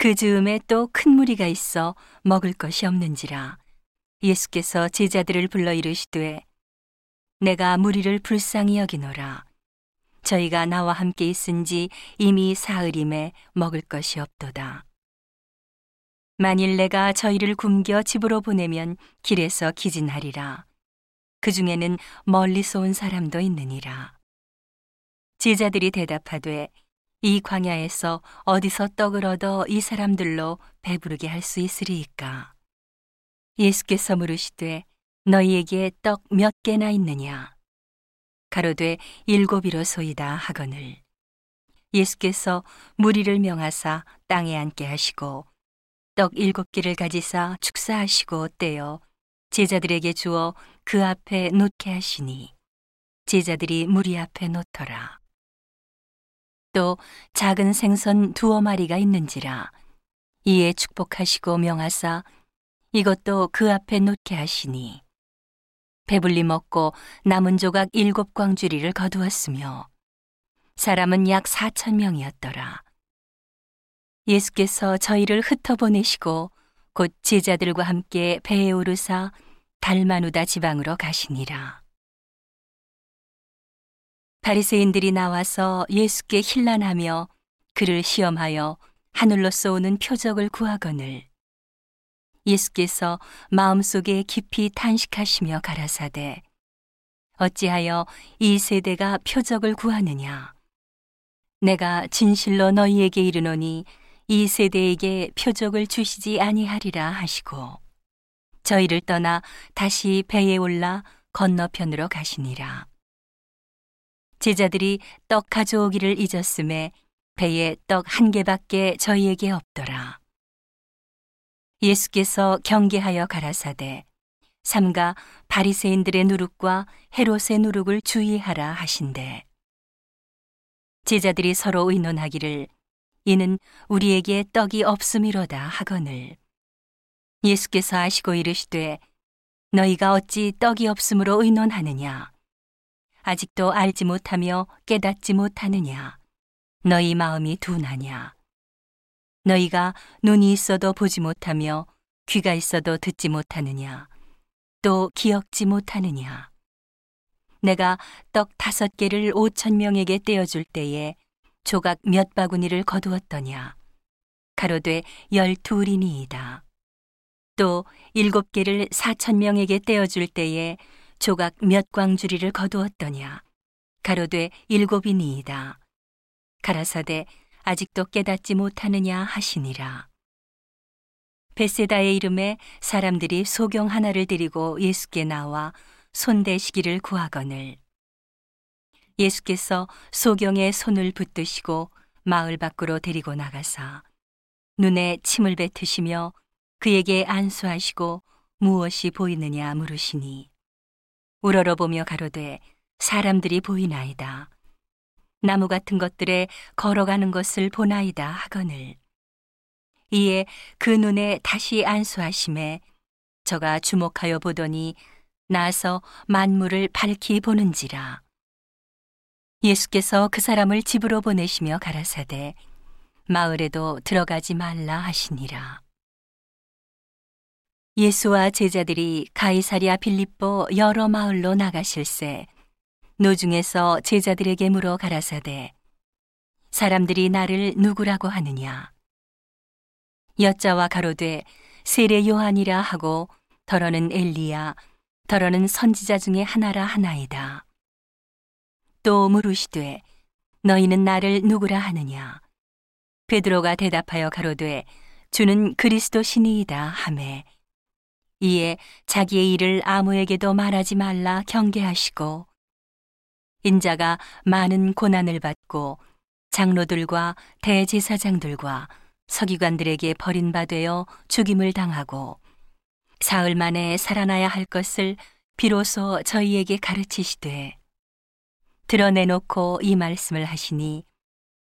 그 즈음에 또 큰 무리가 있어 먹을 것이 없는지라. 예수께서 제자들을 불러 이르시되 내가 무리를 불쌍히 여기노라. 저희가 나와 함께 있은지 이미 사흘임에 먹을 것이 없도다. 만일 내가 저희를 굶겨 집으로 보내면 길에서 기진하리라. 그 중에는 멀리서 온 사람도 있느니라. 제자들이 대답하되 이 광야에서 어디서 떡을 얻어 이 사람들로 배부르게 할 수 있으리이까? 예수께서 물으시되 너희에게 떡 몇 개나 있느냐? 가로되 일곱이로소이다 하거늘. 예수께서 무리를 명하사 땅에 앉게 하시고 떡 일곱 개를 가지사 축사하시고 떼어 제자들에게 주어 그 앞에 놓게 하시니 제자들이 무리 앞에 놓더라. 또 작은 생선 두어 마리가 있는지라 이에 축복하시고 명하사 이것도 그 앞에 놓게 하시니 배불리 먹고 남은 조각 일곱 광주리를 거두었으며 사람은 약 사천 명이었더라. 예수께서 저희를 흩어보내시고 곧 제자들과 함께 배에 오르사 달마누다 지방으로 가시니라. 바리새인들이 나와서 예수께 힐난하며 그를 시험하여 하늘로 쏘는 표적을 구하거늘 예수께서 마음속에 깊이 탄식하시며 가라사대 어찌하여 이 세대가 표적을 구하느냐 내가 진실로 너희에게 이르노니 이 세대에게 표적을 주시지 아니하리라 하시고 저희를 떠나 다시 배에 올라 건너편으로 가시니라. 제자들이 떡 가져오기를 잊었음에 배에 떡 한 개밖에 저희에게 없더라. 예수께서 경계하여 가라사대 삼가 바리새인들의 누룩과 헤롯의 누룩을 주의하라 하신대. 제자들이 서로 의논하기를 이는 우리에게 떡이 없음이로다 하거늘. 예수께서 아시고 이르시되 너희가 어찌 떡이 없음으로 의논하느냐. 아직도 알지 못하며 깨닫지 못하느냐? 너희 마음이 둔하냐? 너희가 눈이 있어도 보지 못하며 귀가 있어도 듣지 못하느냐? 또 기억지 못하느냐? 내가 떡 다섯 개를 오천 명에게 떼어줄 때에 조각 몇 바구니를 거두었더냐? 가로되 열둘이니이다. 또 일곱 개를 사천 명에게 떼어줄 때에 조각 몇 광주리를 거두었더냐. 가로되 일곱이니이다. 가라사대 아직도 깨닫지 못하느냐 하시니라. 베세다의 이름에 사람들이 소경 하나를 데리고 예수께 나와 손대시기를 구하거늘. 예수께서 소경의 손을 붙드시고 마을 밖으로 데리고 나가사 눈에 침을 뱉으시며 그에게 안수하시고 무엇이 보이느냐 물으시니 우러러보며 가로되 사람들이 보이나이다. 나무 같은 것들에 걸어가는 것을 보나이다 하거늘. 이에 그 눈에 다시 안수하심에 저가 주목하여 보더니 나서 만물을 밝히 보는지라. 예수께서 그 사람을 집으로 보내시며 가라사대 마을에도 들어가지 말라 하시니라. 예수와 제자들이 가이사리아 빌립보 여러 마을로 나가실새 노중에서 제자들에게 물어 가라사대 사람들이 나를 누구라고 하느냐? 여자와 가로되 세례 요한이라 하고 더러는 엘리야 더러는 선지자 중에 하나라 하나이다. 또 물으시되 너희는 나를 누구라 하느냐? 베드로가 대답하여 가로되 주는 그리스도 신이이다 하매 이에 자기의 일을 아무에게도 말하지 말라 경계하시고 인자가 많은 고난을 받고 장로들과 대제사장들과 서기관들에게 버림받되어 죽임을 당하고 사흘 만에 살아나야 할 것을 비로소 저희에게 가르치시되 드러내놓고 이 말씀을 하시니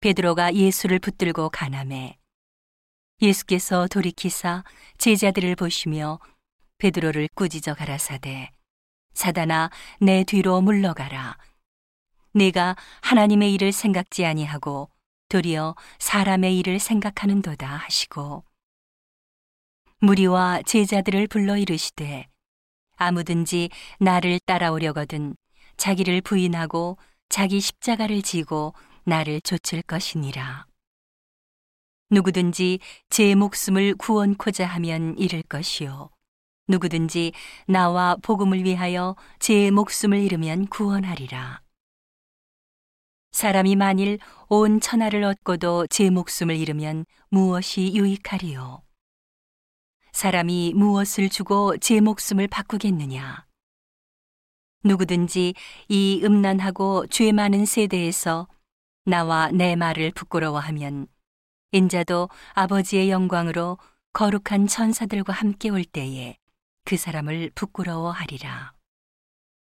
베드로가 예수를 붙들고 가남해 예수께서 돌이키사 제자들을 보시며 베드로를 꾸짖어 가라사대 사단아 내 뒤로 물러가라 네가 하나님의 일을 생각지 아니하고 도리어 사람의 일을 생각하는도다 하시고 무리와 제자들을 불러 이르시되 아무든지 나를 따라오려거든 자기를 부인하고 자기 십자가를 지고 나를 좇을 것이니라. 누구든지 제 목숨을 구원코자 하면 잃을 것이요. 누구든지 나와 복음을 위하여 제 목숨을 잃으면 구원하리라. 사람이 만일 온 천하를 얻고도 제 목숨을 잃으면 무엇이 유익하리요? 사람이 무엇을 주고 제 목숨을 바꾸겠느냐? 누구든지 이 음란하고 죄 많은 세대에서 나와 내 말을 부끄러워하면 인자도 아버지의 영광으로 거룩한 천사들과 함께 올 때에 그 사람을 부끄러워하리라.